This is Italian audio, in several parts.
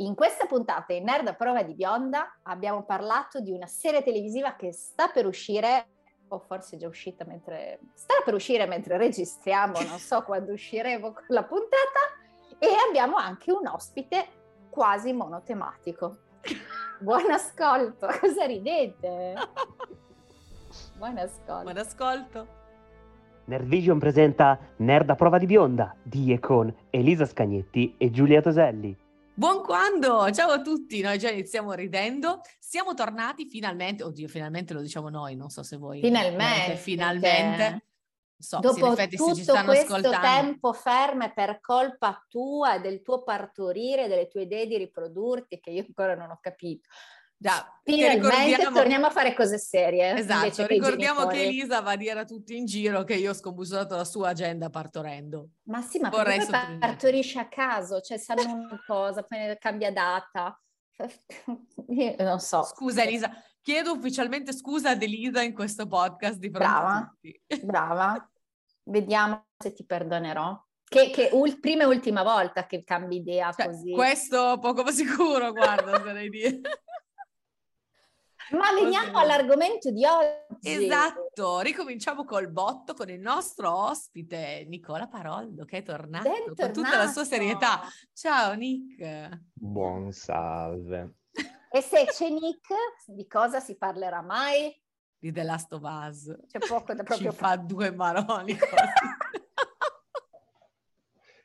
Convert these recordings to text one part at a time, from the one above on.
In questa puntata in Nerd a prova di bionda abbiamo parlato di una serie televisiva che sta per uscire, o forse è già uscita mentre... sta per uscire mentre registriamo, non so quando usciremo con la puntata, e abbiamo anche un ospite quasi monotematico. Buon ascolto, cosa ridete? Buon ascolto. Buon ascolto. Nerdvision presenta Nerd a prova di bionda di e con Elisa Scagnetti e Giulia Toselli. Buon quando! Ciao a tutti, noi già iniziamo ridendo. Siamo tornati finalmente, oddio, finalmente lo diciamo noi, non so se voi... Finalmente. Finalmente. So, Dopo effetti tutto questo ascoltando. tempo ferme per colpa tua, del tuo partorire, delle tue idee di riprodurti, che io ancora non ho capito. Già, che Finalmente torniamo a fare cose serie. Esatto, che ricordiamo che genitori. Elisa va a dire a tutti in giro che io ho scombusolato la sua agenda partorendo. Ma sì, ma Vorrei poi partorisce a caso, cioè sanno una cosa, poi cambia data. Io non so. Scusa Elisa, chiedo ufficialmente scusa ad Elisa in questo podcast di fronte Brava. Brava, vediamo se ti perdonerò. Che, che ul- prima e ultima volta che cambi idea Cioè, così. questo poco ma sicuro, guarda, oserei dire. Ma veniamo Così. all'argomento di oggi. Esatto, ricominciamo col botto con il nostro ospite Nicola Paroldo che è tornato con tutta la sua Bentornato. serietà. Ciao Nick. Buon salve. E se c'è Nick, di cosa si parlerà mai? Di The Last of Us. C'è poco da Ci proprio fa due maroni. quasi.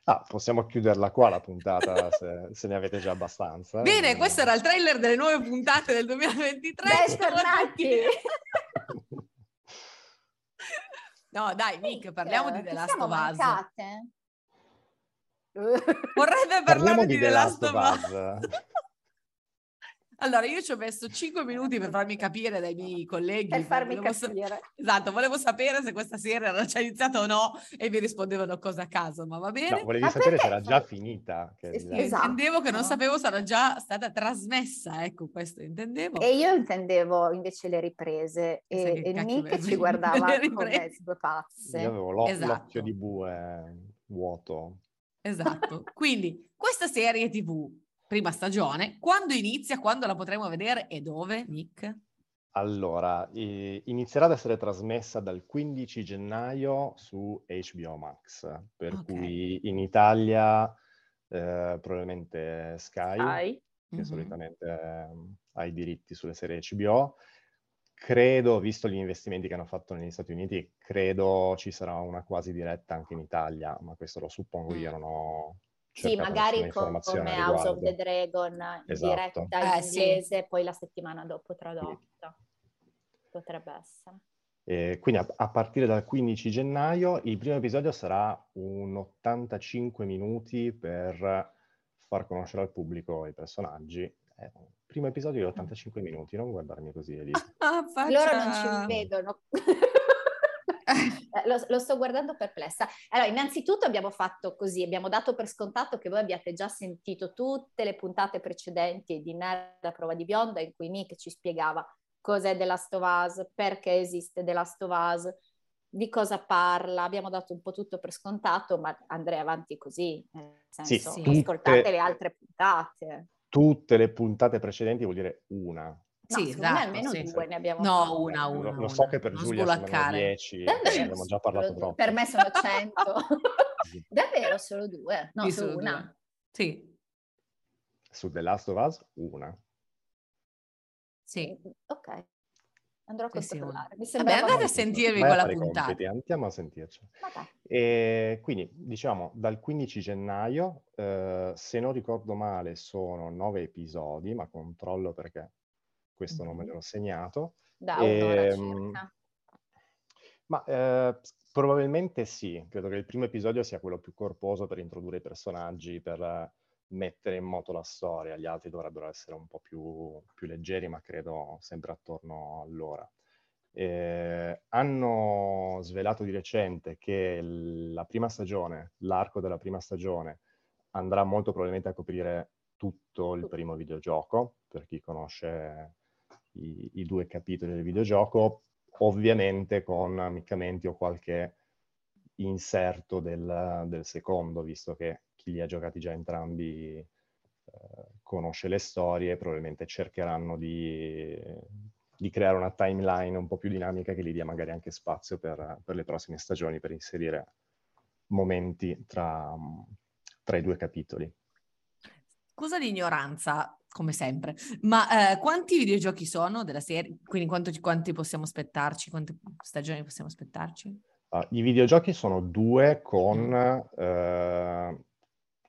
Ah, possiamo chiuderla qua la puntata se, se ne avete già abbastanza. Bene, Eh, questo era il trailer delle nuove puntate del 2023. Ciao a Bentornati! tutti. No, dai, Nick, parliamo di Che The Last of Us. Vorrebbe Parliamo parlare di di The Last of Us. Allora, io ci ho messo 5 minuti per farmi capire dai miei colleghi. per farmi volevo sa- capire. Esatto, volevo sapere se questa serie era già iniziata o no e mi rispondevano cosa a caso, ma va bene. No, volevi Ma sapere se era già finita. che Sì, esatto. intendevo che non sapevo se era già stata trasmessa, ecco, questo intendevo. E io intendevo invece le riprese E e, Nick ci guardava Le come riprese. due pazze. Io avevo l'o- Esatto. l'occhio di bue vuoto. Esatto. Quindi, questa serie TV, prima stagione, quando inizia, quando la potremo vedere e dove, Nick? Allora, i- inizierà ad essere trasmessa dal 15 gennaio su HBO Max, per Ok. cui in Italia eh, probabilmente Sky, Sai? che Mhm. solitamente ehm, ha i diritti sulle serie HBO. Credo, visto gli investimenti che hanno fatto negli Stati Uniti, credo ci sarà una quasi diretta anche in Italia, ma questo lo suppongo io, Mm. non ho Sì, magari nessuna co- informazione come House of the Dragon, Esatto. diretta in Eh, sì. inglese, poi la settimana dopo tradotta. Potrebbe essere. E quindi a, a partire dal 15 gennaio il primo episodio sarà un 85 minuti per far conoscere al pubblico i personaggi. Un primo episodio di 85 minuti, non guardarmi così, Elisa. Ah, Loro non faccia- ci vedono. Eh, lo, lo sto guardando perplessa. Allora, innanzitutto abbiamo fatto così, abbiamo dato per scontato che voi abbiate già sentito tutte le puntate precedenti di Nerd a prova di bionda in cui Nick ci spiegava cos'è The Last of Us, perché esiste The Last of Us, di cosa parla, abbiamo dato un po' tutto per scontato, ma andrei avanti così, nel Sì, senso, sì. ascoltate tutte- le altre puntate. Tutte le puntate precedenti vuol dire una. No, Sì, esatto, almeno sì. due ne abbiamo No, fatte. una, Lo- una. lo, so che per non Giulia sono sbulaccare. 10, Davvero? abbiamo già parlato Solo due. troppo. Per me sono 100. Davvero solo due? No, Sì, solo una. due. Sì, Su The Last of Us, una. sì. Ok. Andrò a Sì, sì, controllare. Mi Vabbè, andate a sentirvi i puntata. compiti, Andiamo a sentirci. E quindi, diciamo, dal 15 gennaio, eh, se non ricordo male, sono nove episodi, ma controllo perché questo non me l'ho segnato. Da un'ora Ehm, circa. Ma eh, probabilmente sì, credo che il primo episodio sia quello più corposo per introdurre i personaggi, per mettere in moto la storia. Gli altri dovrebbero essere un po' più, più leggeri, ma credo sempre attorno all'ora. Eh, hanno svelato di recente che la prima stagione, l'arco della prima stagione, andrà molto probabilmente a coprire tutto il primo videogioco, per chi conosce i, i due capitoli del videogioco, ovviamente con ammiccamenti o qualche inserto del, del secondo, visto che chi li ha giocati già entrambi eh, conosce le storie, probabilmente cercheranno di, di, creare una timeline un po' più dinamica che gli dia magari anche spazio per, per le prossime stagioni, per inserire momenti tra, tra i due capitoli. Scusa l'ignoranza, come sempre, ma eh, quanti videogiochi sono della serie? Quindi quanti, quanti possiamo aspettarci? Quante stagioni possiamo aspettarci? Uh, I videogiochi sono due con uh,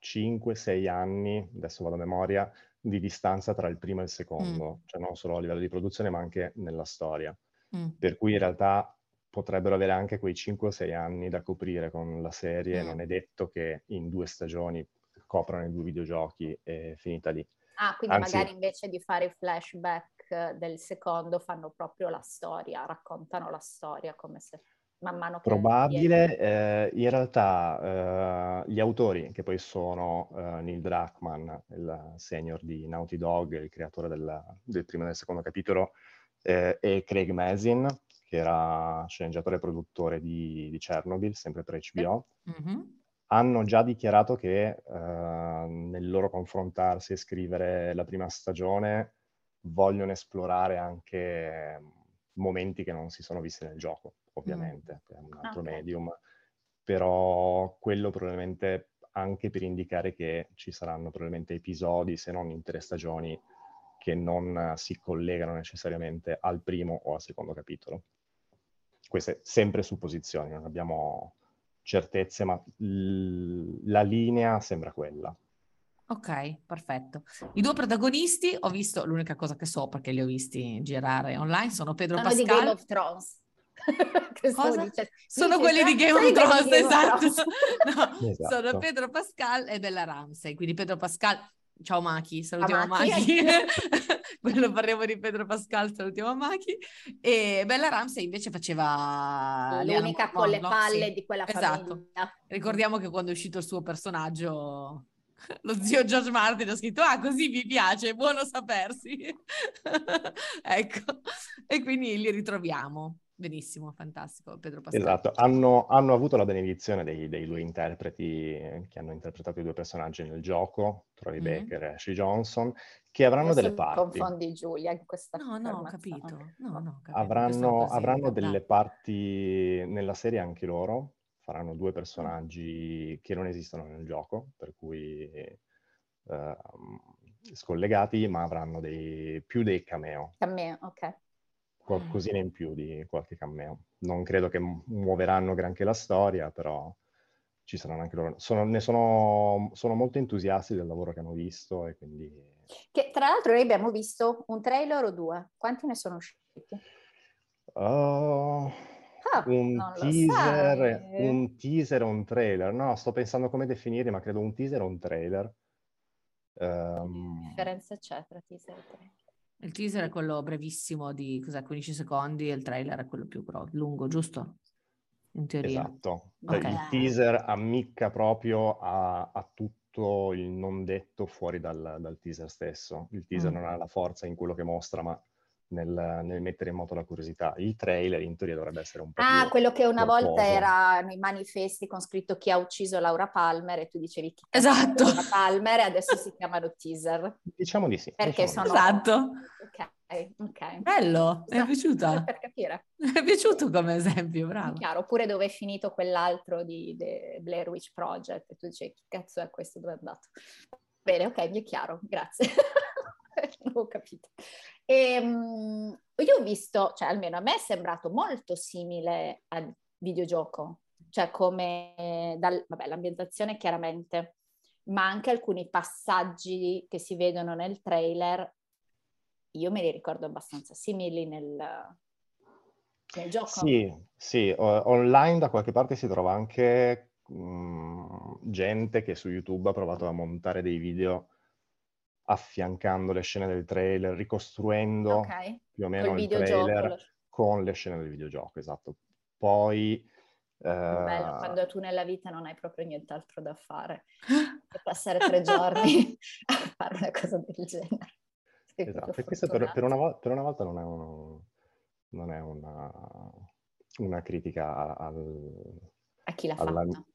5-6 anni, adesso vado a memoria, di distanza tra il primo e il secondo, mm. cioè non solo a livello di produzione ma anche nella storia. Mm. Per cui in realtà potrebbero avere anche quei 5 6 anni da coprire con la serie, mm. non è detto che in due stagioni coprano i due videogiochi e finita lì. Ah, quindi Anzi, magari invece di fare i flashback del secondo fanno proprio la storia, raccontano la storia come se man mano che... Probabile, eh, in realtà eh, gli autori, che poi sono eh, Neil Druckmann, il senior di Naughty Dog, il creatore del, del primo e del secondo capitolo, eh, e Craig Mazin, che era sceneggiatore e produttore di, di Chernobyl, sempre per HBO, mm-hmm. Hanno già dichiarato che eh, nel loro confrontarsi e scrivere la prima stagione vogliono esplorare anche momenti che non si sono visti nel gioco ovviamente, mm. è un altro okay. medium, però quello probabilmente anche per indicare che ci saranno probabilmente episodi, se non intere stagioni, che non si collegano necessariamente al primo o al secondo capitolo. Queste sempre supposizioni, non abbiamo certezze, ma l- la linea sembra quella. Ok, perfetto. I due protagonisti, ho visto, l'unica cosa che so perché li ho visti girare online, sono Pedro sono Pascal. di Game of Thrones. Dice, sono quelli di Game of Thrones, esatto. no, esatto. Sono Pedro Pascal e Bella Ramsey. Quindi Pedro Pascal, ciao Maki, salutiamo Maki. Quello parliamo di Pedro Pascal, salutiamo Maki. E Bella Ramsey invece faceva... L'unica con le palle sì. di quella esatto. famiglia. Ricordiamo che quando è uscito il suo personaggio lo zio George Martin ha scritto ah così mi piace, buono sapersi ecco e quindi li ritroviamo Benissimo, fantastico, Pedro Pascal. Esatto, hanno, hanno avuto la benedizione dei, dei, due interpreti che hanno interpretato i due personaggi nel gioco, Troy mm-hmm. Baker e Ashley Johnson, che avranno Adesso delle parti. confondi Giulia in questa No, no, ho capito. No, no, capito. Avranno, avranno delle parti nella serie anche loro, faranno due personaggi che non esistono nel gioco, per cui uh, scollegati, ma avranno dei, più dei cameo. Cameo, ok qualcosina in più di qualche cameo. Non credo che muoveranno granché la storia, però ci saranno anche loro. Sono, ne sono, sono, molto entusiasti del lavoro che hanno visto e quindi... Che tra l'altro noi abbiamo visto un trailer o due. Quanti ne sono usciti? Uh, ah, un, teaser, un teaser o un trailer. No, sto pensando come definire, ma credo un teaser o un trailer. Um, che differenza c'è tra teaser e trailer? Il teaser è quello brevissimo di cos'è, 15 secondi e il trailer è quello più gro- lungo, giusto? In teoria. Esatto. Okay. Il teaser ammicca proprio a, a, tutto il non detto fuori dal, dal teaser stesso. Il teaser mm. non ha la forza in quello che mostra, ma nel, nel, mettere in moto la curiosità. Il trailer in teoria dovrebbe essere un po' ah, più... Quello che una corposo. volta era nei manifesti con scritto chi ha ucciso Laura Palmer e tu dicevi chi ha esatto. Laura Palmer e adesso si chiamano teaser. Diciamo di sì. Perché diciamo sono... Esatto. Ok, ok. Bello, mi è piaciuta. Per capire. Mi è piaciuto come esempio, bravo. Chiaro, oppure dove è finito quell'altro di Blair Witch Project e tu dicevi chi cazzo è questo, dove è andato? Bene, ok, mi è chiaro, grazie. ho capito. E, um, io ho visto, cioè almeno a me è sembrato molto simile al videogioco, cioè come, dal, vabbè, l'ambientazione chiaramente, ma anche alcuni passaggi che si vedono nel trailer, io me li ricordo abbastanza simili nel, nel gioco. Sì, sì, online da qualche parte si trova anche mh, mm, gente che su YouTube ha provato a montare dei video affiancando le scene del trailer, ricostruendo okay. più o meno il trailer lo... con le scene del videogioco, esatto. Poi... Uh... Bello, quando tu nella vita non hai proprio nient'altro da fare, per passare tre giorni a fare una cosa del genere. Sei esatto, e questo per, per, una per, una volta non è, uno, non è una, una, critica al, a chi l'ha alla... fatto.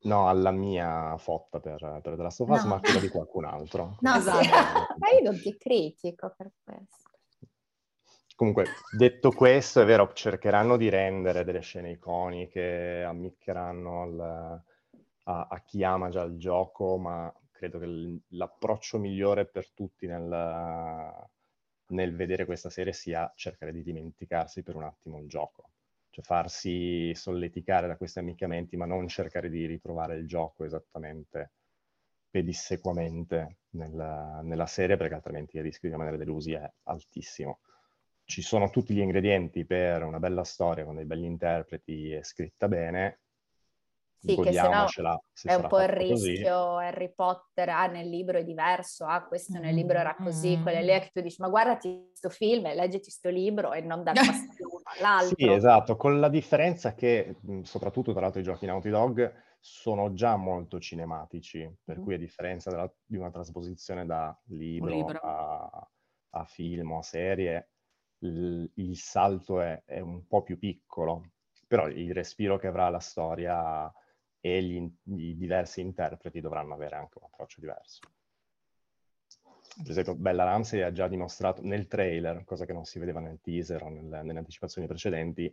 No, alla mia fotta per, per The Last of Us, no. ma quella di qualcun altro. No, esatto. sì. ma io non ti critico per questo. Comunque, detto questo, è vero, cercheranno di rendere delle scene iconiche, ammiccheranno al, a, a, chi ama già il gioco, ma credo che l'approccio migliore per tutti nel, nel vedere questa serie sia cercare di dimenticarsi per un attimo il gioco cioè farsi solleticare da questi ammiccamenti, ma non cercare di ritrovare il gioco esattamente pedissequamente nella, nella serie, perché altrimenti il rischio di rimanere delusi è altissimo. Ci sono tutti gli ingredienti per una bella storia con dei belli interpreti e scritta bene, sì, che se no è un po' il rischio, così. Harry Potter, ah, nel libro è diverso, ah, questo nel libro era così, mm. quelle lì è che tu dici, ma guardati questo film e leggiti questo libro e non dal fastidio uno all'altro. Sì, esatto, con la differenza che, soprattutto tra l'altro i giochi Naughty Dog, sono già molto cinematici, per mm. cui a differenza della, di una trasposizione da libro, libro. A, a, film o a serie, il, il salto è, è un po' più piccolo, però il respiro che avrà la storia e gli, i diversi interpreti dovranno avere anche un approccio diverso. Per esempio, Bella Ramsey ha già dimostrato nel trailer, cosa che non si vedeva nel teaser o nel, nelle anticipazioni precedenti,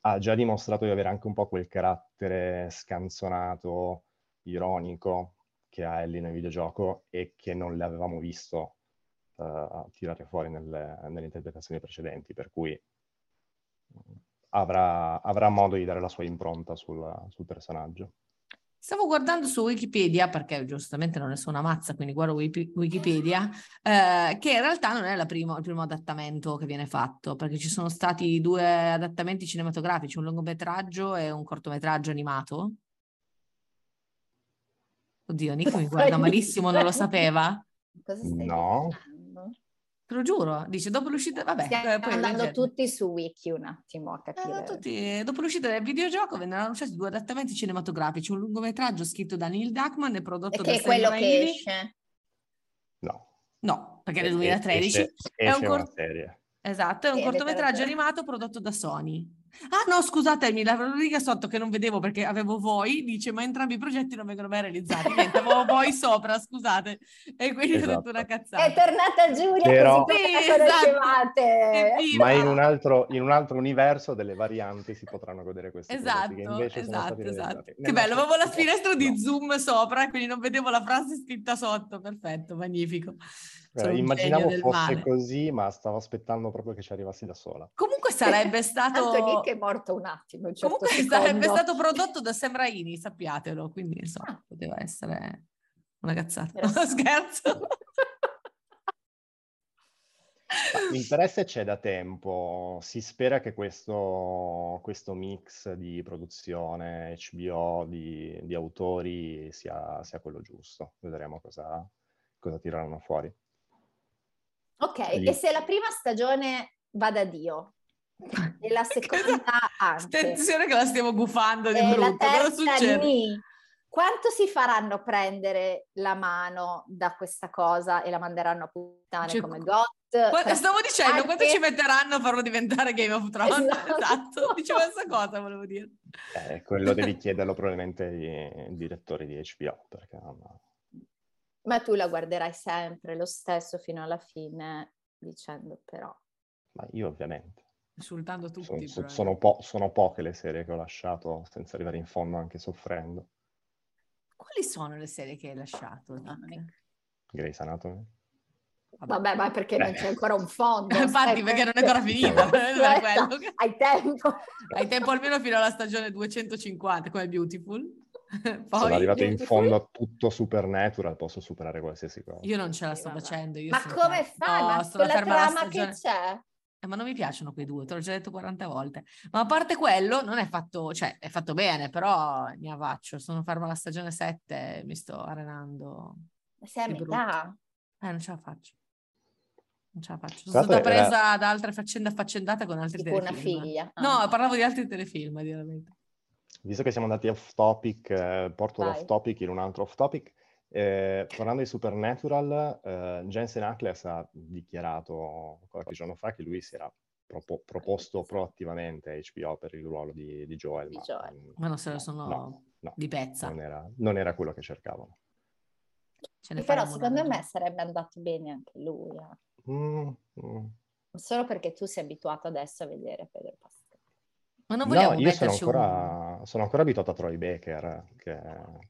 ha già dimostrato di avere anche un po' quel carattere scanzonato, ironico che ha Ellie nel videogioco e che non le avevamo visto uh, tirare fuori nelle, nelle interpretazioni precedenti, per cui avrà, avrà modo di dare la sua impronta sul, sul personaggio. Stavo guardando su Wikipedia, perché giustamente non ne so una mazza, quindi guardo Wikipedia, eh, che in realtà non è primo, il primo adattamento che viene fatto, perché ci sono stati due adattamenti cinematografici, un lungometraggio e un cortometraggio animato. Oddio, Nico mi guarda malissimo, non lo sapeva? No. Te lo giuro, dice dopo l'uscita, vabbè. Stiamo eh, poi andando leggendo. tutti su Wiki un attimo a capire. Eh, tutti, dopo l'uscita del videogioco vennero annunciati due adattamenti cinematografici, un lungometraggio scritto da Neil Druckmann e prodotto e da Che è quello che esce? No. No, perché nel 2013 esce, esce è un cort- serie. Esatto, è un cortometraggio animato prodotto da Sony. Ah no, scusatemi, la riga sotto che non vedevo perché avevo voi, dice ma entrambi i progetti non vengono mai realizzati. Niente, avevo voi sopra, scusate. E quindi esatto. ho detto una cazzata. È tornata Giulia Però... così sì, esatto. Ma in un, altro, in un, altro, universo delle varianti si potranno godere questi esatto, progetti che invece esatto, esatto. Che bello, avevo la finestra no. di Zoom sopra, quindi non vedevo la frase scritta sotto. Perfetto, magnifico. Eh, immaginavo fosse male. così, ma stavo aspettando proprio che ci arrivassi da sola. Comunque sarebbe stato... Nick è morto un attimo. Un certo Comunque secondo. sarebbe stato prodotto da Sam Raimi, sappiatelo, quindi insomma, ah. poteva essere una cazzata. No, scherzo. L'interesse c'è da tempo, si spera che questo, questo mix di produzione HBO, di, di autori sia, sia, quello giusto. Vedremo cosa, cosa tireranno fuori. Ok, e se la prima stagione va da Dio e la seconda anche. Attenzione che la stiamo gufando di e brutto, cosa succede? Ni. Quanto si faranno prendere la mano da questa cosa e la manderanno a puttane cioè, come GOT? Quando, stavo dicendo, anche... quanto ci metteranno a farlo diventare Game of Thrones? Esatto, esatto. dicevo questa cosa, volevo dire. Eh, quello devi chiederlo probabilmente ai direttori di HBO, perché non ma tu la guarderai sempre lo stesso fino alla fine, dicendo però. Ma io ovviamente. Insultando tutti. Sono, sono, po- sono, poche le serie che ho lasciato senza arrivare in fondo anche soffrendo. Quali sono le serie che hai lasciato? Grey's Anatomy. Vabbè, ma perché non c'è ancora un fondo? Infatti, perché non è ancora finita. Aspetta, hai tempo. Hai tempo almeno fino alla stagione 250, come Beautiful. Poi, sono arrivato in fondo a tutto Supernatural, posso superare qualsiasi cosa. Io non ce la sto facendo. ma come fai? No, ma sono la trama che c'è? Eh, ma non mi piacciono quei due, te l'ho già detto 40 volte. Ma a parte quello, non è fatto, cioè, è fatto bene, però mi avvaccio. Sono ferma alla stagione 7 mi sto arenando. Ma sei a metà? Eh, non ce la faccio. Non ce la faccio. Sono stata presa era... da altre faccende affaccendate con altri tipo telefilm. una figlia. Ah. No, parlavo di altri telefilm, veramente. Visto che siamo andati off topic, eh, porto Vai. l'off topic in un altro off topic. Eh, tornando ai Supernatural, eh, Jensen Ackles ha dichiarato qualche giorno fa che lui si era propo- proposto proattivamente a HBO per il ruolo di, di Joel. Di ma, Joel. ma non se lo sono... No. no, di pezza. Non era, non era quello che cercavano. Però secondo me sarebbe andato bene anche lui. Eh. Mm, mm. Solo perché tu sei abituato adesso a vedere Pedro Pascal. Ma non vogliamo no, io sono ancora, un... sono ancora, abituato a Troy Baker, che,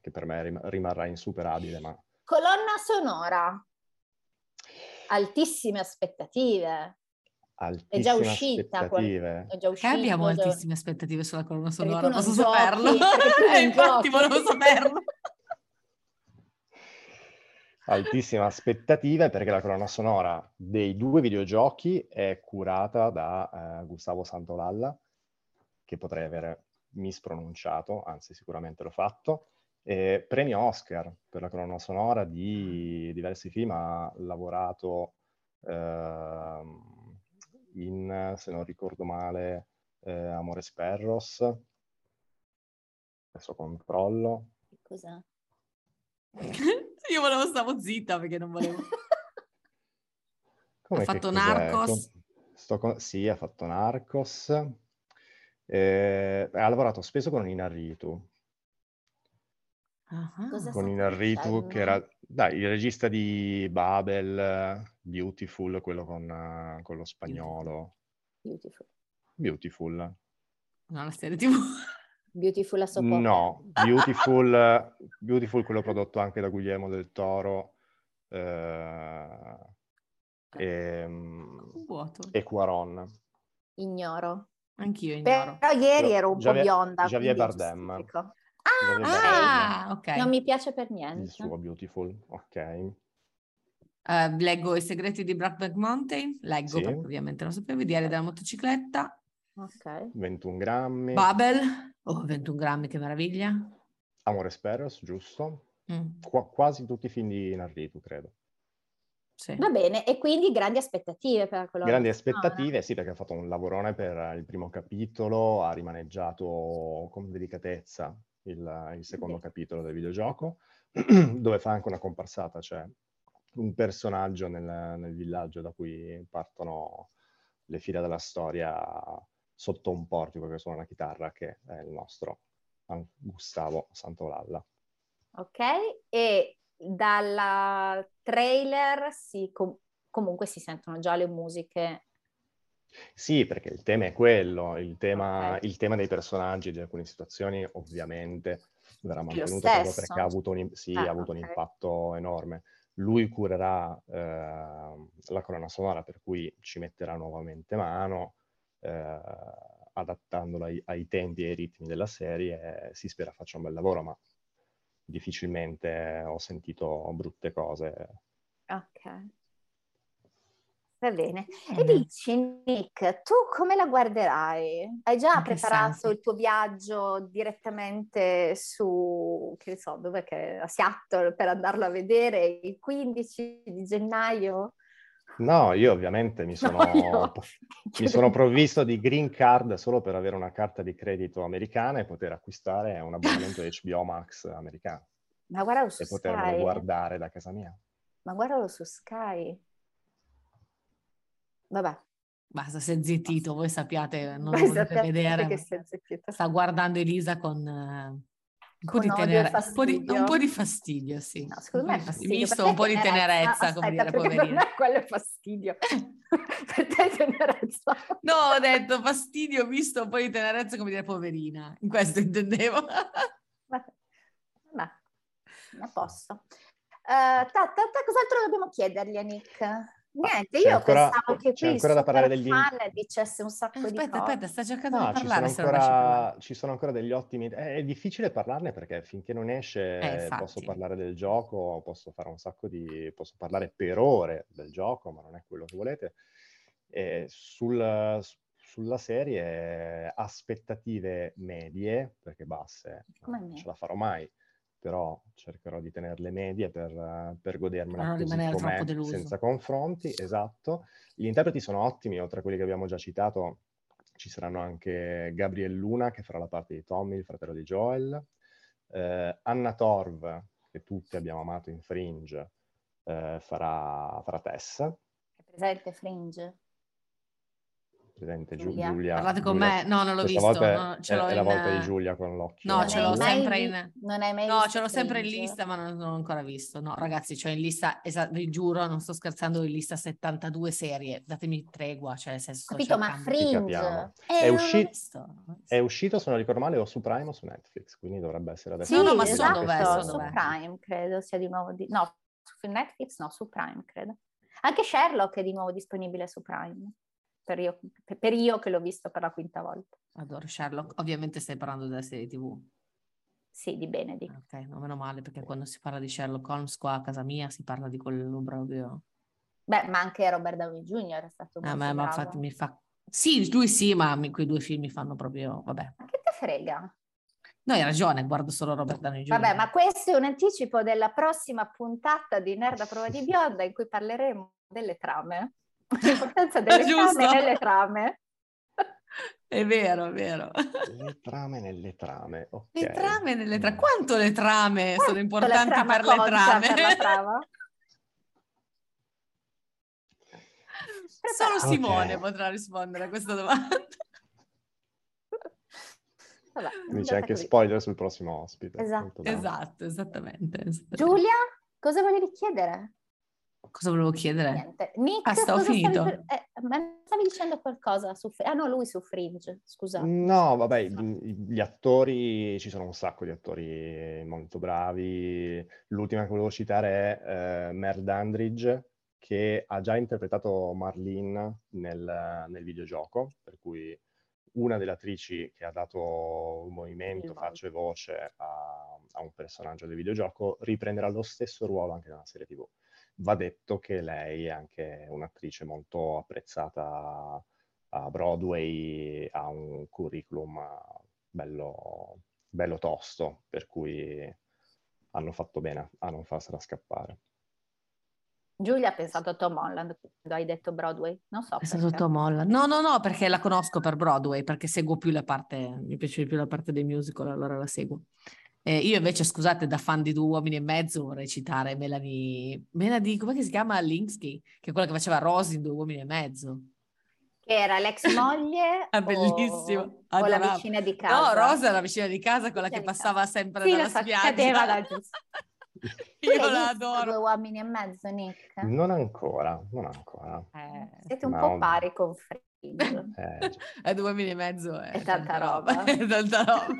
che per me rimarrà insuperabile. Ma... Colonna sonora. Altissime aspettative. Altissime è già uscita. Aspettative. È già uscita. Eh, abbiamo altissime aspettative sulla colonna sonora, posso giochi, saperlo. infatti volevo saperlo altissime aspettative perché la colonna sonora dei due videogiochi è curata da eh, Gustavo Santolalla, che potrei avere mispronunciato, anzi sicuramente l'ho fatto. E premio Oscar per la colonna sonora di diversi film, ha lavorato eh, in, se non ricordo male, eh, Amores Perros, adesso controllo. Cos'è? Io volevo stavo zitta perché non volevo. ha fatto Narcos. Con... Sì, ha fatto Narcos. Eh, ha lavorato spesso con Inarritu. Uh-huh. Con Inarritu, che era dai, il regista di Babel, Beautiful, quello con, con lo spagnolo. Beautiful. Beautiful. No, la serie TV. Beautiful a Sopopera. No, Beautiful, Beautiful, quello prodotto anche da Guglielmo del Toro. Eh, e, Vuoto. e Quaron. Ignoro. Anch'io ignoro. Però ieri ero un Javier, po' bionda. Javier Bardem. Ah, ah ok. Non mi piace per niente. Il suo Beautiful, ok. Uh, leggo i segreti di Brockback Mountain, leggo sì. perché ovviamente non sapevo, Diario della motocicletta. Ok. 21 grammi. Babel, Oh, 21 grammi, che meraviglia. Amore Sperros, giusto? Mm. Qu- quasi tutti i film di Narritu, credo. Sì. Va bene, e quindi grandi aspettative per quello Grandi aspettative, sì, perché ha fatto un lavorone per il primo capitolo, ha rimaneggiato con delicatezza il, il secondo sì. capitolo del videogioco, dove fa anche una comparsata, cioè un personaggio nel, nel villaggio da cui partono le file della storia sotto un portico che suona una chitarra, che è il nostro Gustavo Santolalla. Ok, e dalla trailer si, com- comunque si sentono già le musiche. Sì, perché il tema è quello, il tema, okay. il tema dei personaggi di alcune situazioni ovviamente verrà mantenuto proprio perché ha avuto un, sì, ah, ha avuto okay. un impatto enorme. Lui curerà eh, la colonna sonora per cui ci metterà nuovamente mano, eh, adattandola ai, ai, tempi e ai ritmi della serie, si spera faccia un bel lavoro, ma difficilmente ho sentito brutte cose. Ok. Va bene. E dici, Nick, tu come la guarderai? Hai già preparato il tuo viaggio direttamente su, che so, dove che, a Seattle per andarlo a vedere il 15 di gennaio? No, io ovviamente mi sono, no, mi sono provvisto di green card solo per avere una carta di credito americana e poter acquistare un abbonamento HBO Max americano. Ma guardalo su e potermelo guardare da casa mia. Ma guardalo su Sky. Vabbè. Basta, si è zittito, voi sappiate, non lo potete vedere. Sta guardando Elisa con... Un po, di tenere... un, po di, un po' di fastidio, sì. No, secondo me è fastidio. Misto un po' di tenerezza, come dire, poverina. Per me quello è fastidio. per te è tenerezza. No, ho detto fastidio visto un po' di tenerezza, come dire, poverina. In questo intendevo. ma, ma, a posto. Uh, ta, ta, ta, cos'altro dobbiamo chiedergli a Nick? Niente, io ancora, pensavo che qui ancora da parlare degli dicesse un sacco aspetta, di cose. Aspetta, sta cercando no, di parlare. Ci sono, ancora, ci sono ancora degli ottimi... È, è, difficile parlarne perché finché non esce eh, posso parlare del gioco, posso fare un sacco di... posso parlare per ore del gioco, ma non è quello che volete. E sul, sulla serie aspettative medie, perché basse, non ce la farò mai però cercherò di tenerle medie per, per godermela ah, così com'è, senza confronti, esatto. Gli interpreti sono ottimi, oltre a quelli che abbiamo già citato, ci saranno anche Gabriel Luna, che farà la parte di Tommy, il fratello di Joel, eh, Anna Torv, che tutti abbiamo amato in Fringe, eh, farà, farà Tess. È presente Fringe? Presente Giulia. Giulia. Parlate con Giulia. me? No, non l'ho Questa visto. No, ce l'ho è, in... la volta di Giulia con l'occhio. No, ce l'ho sempre in... Non hai mai No, ce l'ho sempre in lista, ma non, non l'ho ancora visto. No, ragazzi, cioè in lista, esa... vi giuro, non sto scherzando, in lista 72 serie. Datemi tregua, cioè nel senso... Capito, ma Fringe... Eh, è, usci... è, uscito, se non ricordo male, o su Prime o su Netflix, quindi dovrebbe essere adesso. Sì, no, no, ma esatto, dov'è, su dov'è. Prime, credo sia di nuovo... Di... No, su Netflix no, su Prime, credo. Anche Sherlock è di nuovo disponibile su Prime per io, per io che l'ho visto per la quinta volta. Adoro Sherlock. Ovviamente stai parlando della serie TV. Sì, di Benedict. Ok, non meno male perché quando si parla di Sherlock Holmes qua a casa mia si parla di quello proprio... Beh, ma anche Robert Downey Jr. è stato ah, ma, ma infatti mi fa... Sì, lui sì, ma quei due film mi fanno proprio... Vabbè. Ma che te frega? No, hai ragione, guardo solo Robert Downey Jr. Vabbè, ma questo è un anticipo della prossima puntata di Nerd a prova di bionda in cui parleremo delle trame. L'importanza delle trame nelle trame. È vero, è vero. Le trame nelle trame. Okay. Le trame nelle trame. Quanto le trame Quanto sono importanti per le trame? Per? Solo Simone okay. potrà rispondere a questa domanda. Vabbè, Dice anche così. spoiler sul prossimo ospite. Esatto, esatto esattamente, esattamente. Giulia, cosa volevi chiedere? Cosa volevo chiedere? Niente. Nick, ah, stavo finito. Stavi, eh, ma stavi dicendo qualcosa su Ah no, lui su Fringe, scusate. No, vabbè, gli attori, ci sono un sacco di attori molto bravi. L'ultima che volevo citare è eh, Mer Dandridge, che ha già interpretato Marlene nel, nel videogioco, per cui una delle attrici che ha dato movimento, faccia e voce a, a un personaggio del videogioco riprenderà lo stesso ruolo anche nella serie TV va detto che lei è anche un'attrice molto apprezzata a Broadway, ha un curriculum bello, bello tosto, per cui hanno fatto bene a non farsela scappare. Giulia ha pensato a Tom Holland quando hai detto Broadway, non so. Ho pensato a Tom Holland. No, no, no, perché la conosco per Broadway, perché seguo più la parte, mi piace più la parte dei musical, allora la seguo. Eh, io invece, scusate, da fan di Due Uomini e Mezzo vorrei citare Melanie, Melanie, come si chiama? Linsky, che è quella che faceva Rosy in Due Uomini e Mezzo. Che era l'ex moglie ah, bellissimo. O, o, la vicina di casa? No, Rosa è la vicina di casa, quella che passava sempre sì, dalla so, spiaggia. Giusto. Io la adoro. Due uomini e mezzo, Nick? Non ancora, non ancora. Eh, siete un no. po' pari con Fringe. Eh, è due uomini e mezzo è, è tanta, tanta roba. roba. è tanta roba.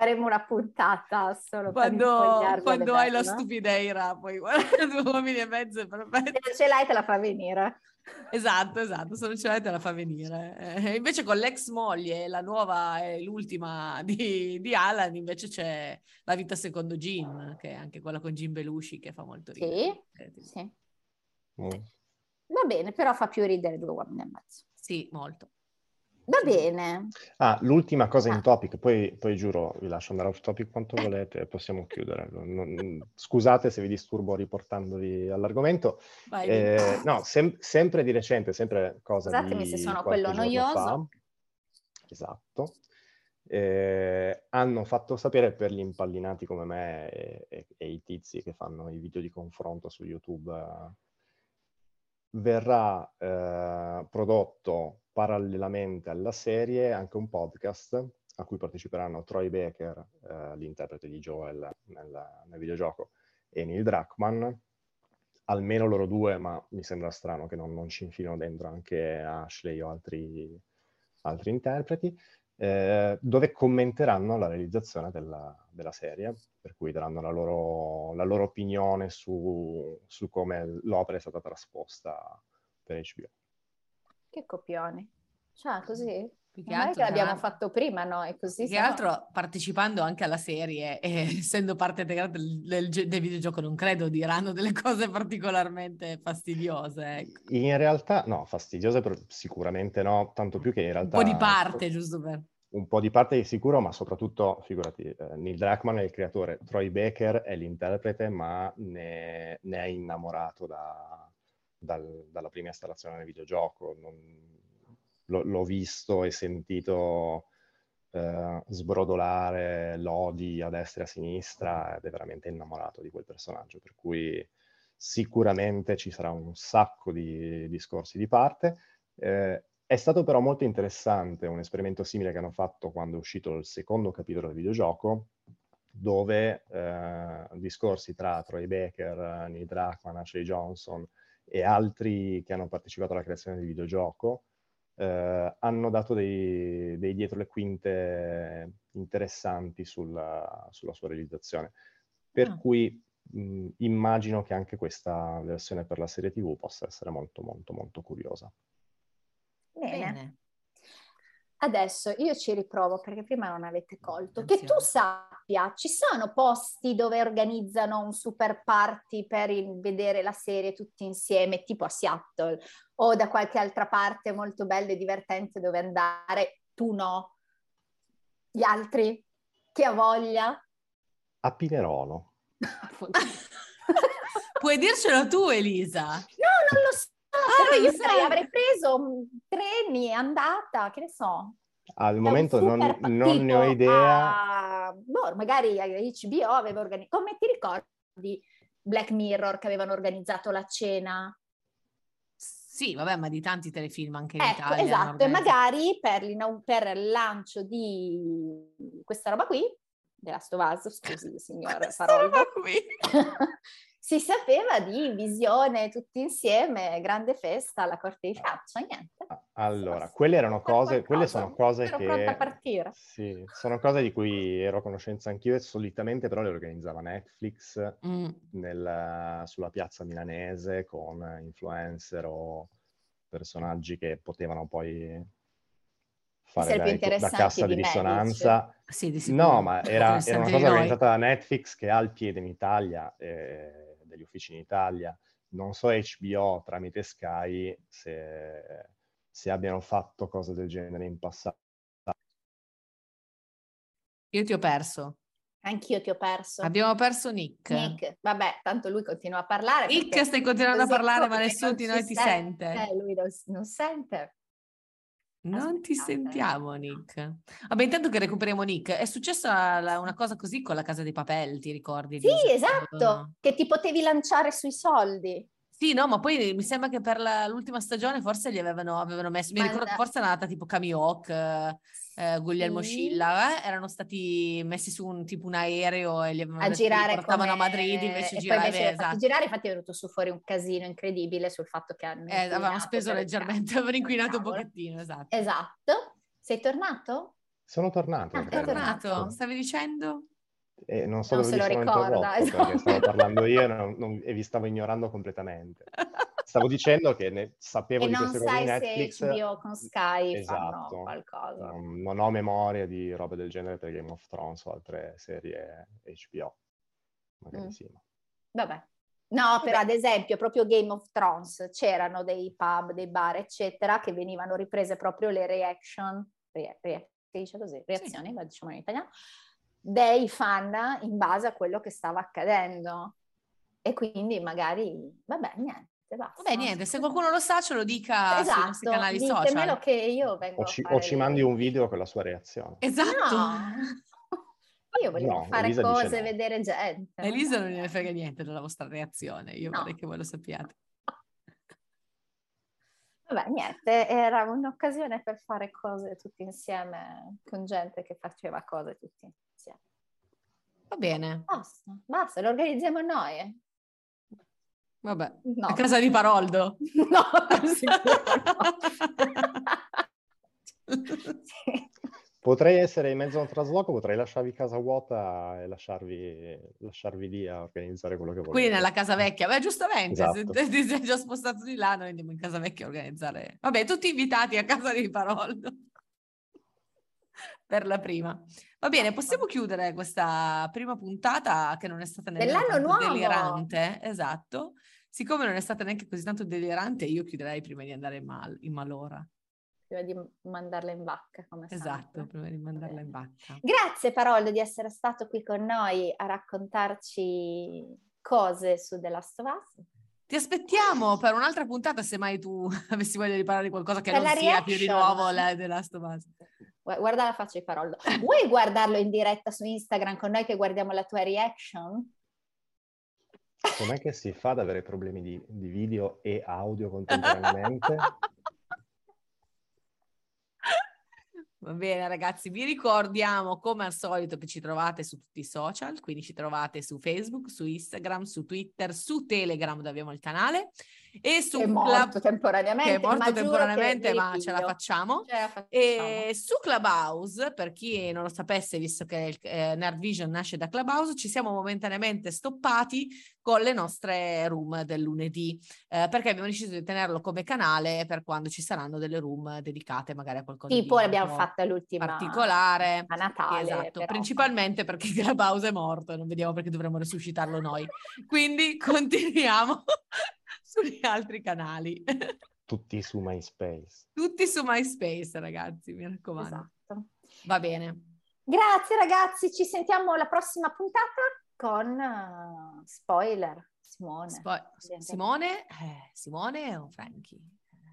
Faremo una puntata solo quando, quando hai la stupideira poi guarda due uomini e mezzo è perfetto se ce l'hai te la fa venire. Esatto esatto se non ce l'hai te la fa venire. Eh, invece con l'ex moglie la nuova e l'ultima di, di, Alan invece c'è la vita secondo Jim che è anche quella con Jim Belushi che fa molto ridere. Sì, eh, sì. Mm. va bene però fa più ridere due uomini e mezzo. Sì molto Va bene. Ah, l'ultima cosa ah. in topic, poi, poi, giuro, vi lascio andare off topic quanto volete e possiamo chiudere. Non, scusate se vi disturbo riportandovi all'argomento. Eh, no, sem- sempre di recente, sempre cosa Scusatemi se sono quello noioso. Fa. Esatto. Eh, hanno fatto sapere per gli impallinati come me e, e, e, i tizi che fanno i video di confronto su YouTube, eh, verrà eh, prodotto parallelamente alla serie anche un podcast a cui parteciperanno Troy Baker, eh, l'interprete di Joel nel, nel, videogioco, e Neil Druckmann, almeno loro due, ma mi sembra strano che non, non ci infilino dentro anche Ashley o altri, altri interpreti, eh, dove commenteranno la realizzazione della, della, serie, per cui daranno la loro, la loro opinione su, su come l'opera è stata trasposta per HBO. Che copioni. Cioè, così? Più che altro, che l'abbiamo fatto prima noi, così. Più che altro partecipando anche alla serie e essendo parte integrante del, del, del, videogioco non credo diranno delle cose particolarmente fastidiose. Ecco. In realtà no, fastidiose sicuramente no, tanto più che in realtà... Un po' di parte, giusto per... Un po' di parte di sicuro, ma soprattutto, figurati, eh, Neil Druckmann è il creatore, Troy Baker è l'interprete, ma ne, ne è innamorato da, dal, dalla prima installazione del videogioco. Non, lo, l'ho visto e sentito eh, sbrodolare lodi a destra e a sinistra ed è veramente innamorato di quel personaggio. Per cui sicuramente ci sarà un sacco di discorsi di parte. Eh, è stato però molto interessante un esperimento simile che hanno fatto quando è uscito il secondo capitolo del videogioco, dove eh, discorsi tra Troy Baker, Neil Druckmann, Ashley Johnson e altri che hanno partecipato alla creazione del videogioco eh, hanno dato dei, dei, dietro le quinte interessanti sulla, sulla sua realizzazione. Per ah. cui mh, immagino che anche questa versione per la serie TV possa essere molto molto molto curiosa. Bene. Adesso io ci riprovo perché prima non avete colto. Che tu sappia, ci sono posti dove organizzano un super party per vedere la serie tutti insieme, tipo a Seattle, o da qualche altra parte molto bello e divertente dove andare. Tu no. Gli altri? Chi ha voglia? A Pinerolo. Puoi dircelo tu, Elisa. No, non lo so. Ah, però io sarei, avrei preso treni, andata, che ne so. Al momento non, non, ne ho idea. A, boh, magari HBO aveva organizzato... Come ti ricordi Black Mirror che avevano organizzato la cena? Sì, vabbè, ma di tanti telefilm anche in ecco, Italia. Esatto, e magari per, per, il lancio di questa roba qui, della Stovaz, scusi signor Paroldo, si sapeva di visione tutti insieme, grande festa alla corte di faccia, niente. Allora, quelle erano cose, quelle sono cose Ero che... pronta a partire. Sì, sono cose di cui ero a conoscenza anch'io e solitamente però le organizzava Netflix mm. nel, sulla piazza milanese con influencer o personaggi che potevano poi fare da, da cassa di, di risonanza. Sì, di no, ma era, era una cosa organizzata da Netflix che ha il piede in Italia. Eh, degli uffici in Italia, non so HBO tramite Sky se, se abbiano fatto cose del genere in passato. Io ti ho perso. Anch'io ti ho perso. Abbiamo perso Nick. Nick, vabbè, tanto lui continua a parlare. Nick stai continuando a parlare, ma nessuno di noi ti sente. Eh, lui non, non sente. Non ti sentiamo, Nick. Vabbè, intanto che recuperiamo Nick, è successa una cosa così con la casa dei papel, ti ricordi? Sì, esatto, che ti potevi lanciare sui soldi. Sì, no, ma poi mi sembra che per la, l'ultima stagione forse gli avevano, avevano messo, mi ricordo forse è nata tipo Camioc, eh, Guglielmo sì. Scilla, eh? erano stati messi su un tipo un aereo e li avevano a detto, girare portavano come... a Madrid invece e girare, invece esatto. girare infatti è venuto su fuori un casino incredibile sul fatto che hanno eh, avevano speso leggermente, avevano inquinato un pochettino, esatto. Esatto. Sei tornato? Sono tornato. Ah, è tornato, stavi dicendo? E non so non dove se lo ricorda, esatto. perché stavo parlando io e, non, non, e, vi stavo ignorando completamente. Stavo dicendo che ne, sapevo e di queste cose di Netflix. se HBO con Sky esatto. qualcosa. Non, non, ho memoria di robe del genere per Game of Thrones o altre serie HBO. Magari mm. sì. Vabbè. No, però ad esempio proprio Game of Thrones c'erano dei pub, dei bar, eccetera, che venivano riprese proprio le reaction, re, re, dice così, reazioni, sì. la diciamo in italiano, dei fan in base a quello che stava accadendo. E quindi magari, vabbè, niente. Basta. Vabbè, niente, se qualcuno lo sa ce lo dica esatto, sui nostri esatto, canali social. che io vengo o ci, o ci mandi un video con la sua reazione. Esatto. No. Io voglio no, fare Elisa cose, vedere gente. Elisa non ne frega niente della vostra reazione, io no. vorrei che voi lo sappiate. Vabbè, niente, era un'occasione per fare cose tutti insieme con gente che faceva cose tutti insieme. Va bene. Basta, basta, lo organizziamo noi. Vabbè, no. a casa di Paroldo. No, sì. Potrei essere in mezzo a un trasloco, potrei lasciarvi casa vuota e lasciarvi, lasciarvi lì a organizzare quello che volete. Qui nella casa vecchia, beh giustamente, esatto. se ti sei già spostato di là, noi andiamo in casa vecchia a organizzare. Vabbè, tutti invitati a casa di Paroldo per la prima. Va bene, possiamo chiudere questa prima puntata che non è stata neanche nuovo. delirante. Esatto. Siccome non è stata neanche così tanto delirante, io chiuderei prima di andare in, mal, in malora. Prima di mandarla in vacca, come Esatto, sempre. prima di mandarla in vacca. Grazie Parollo di essere stato qui con noi a raccontarci cose su The Last of Us. Ti aspettiamo per un'altra puntata se mai tu avessi voglia di parlare di qualcosa che per non sia più di nuovo la The Last of Us. Guarda la faccia di Parollo. Vuoi guardarlo in diretta su Instagram con noi che guardiamo la tua reaction? Com'è che si fa ad avere problemi di, di video e audio contemporaneamente? Va bene ragazzi, vi ricordiamo come al solito che ci trovate su tutti i social, quindi ci trovate su Facebook, su Instagram, su Twitter, su Telegram dove abbiamo il canale e su è morto Club... temporaneamente, che è morto ma temporaneamente ma ce la, facciamo. ce la facciamo. E su Clubhouse, per chi non lo sapesse, visto che il eh, Nerd Vision nasce da Clubhouse, ci siamo momentaneamente stoppati con le nostre room del lunedì, eh, perché abbiamo deciso di tenerlo come canale per quando ci saranno delle room dedicate magari a qualcosa tipo di l'abbiamo fatta l'ultima particolare a Natale. Esatto, però. principalmente perché Clubhouse è morto e non vediamo perché dovremmo resuscitarlo noi. Quindi continuiamo sugli altri canali. Tutti su MySpace. Tutti su MySpace, ragazzi, mi raccomando. Esatto. Va bene. Grazie ragazzi, ci sentiamo la prossima puntata con uh, spoiler. Simone. Spo- Simone, eh, Simone o Frankie?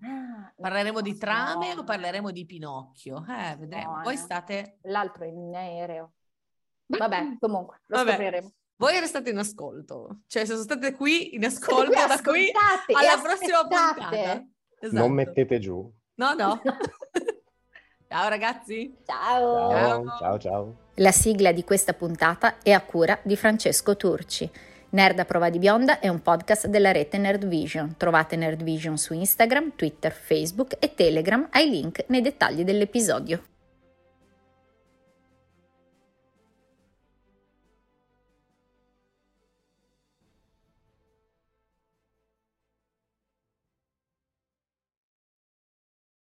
Ah, parleremo di trame o parleremo di Pinocchio? Eh, vedremo. Voi state... L'altro è in aereo. Vabbè, comunque, lo Vabbè. scopriremo. Voi restate in ascolto, cioè se state qui in ascolto da qui alla prossima puntata. Esatto. Non mettete giù. No, no. ciao ragazzi. Ciao. ciao. Ciao, ciao. La sigla di questa puntata è a cura di Francesco Turci. Nerd a prova di bionda è un podcast della rete Nerd Vision. Trovate Nerd Vision su Instagram, Twitter, Facebook e Telegram ai link nei dettagli dell'episodio.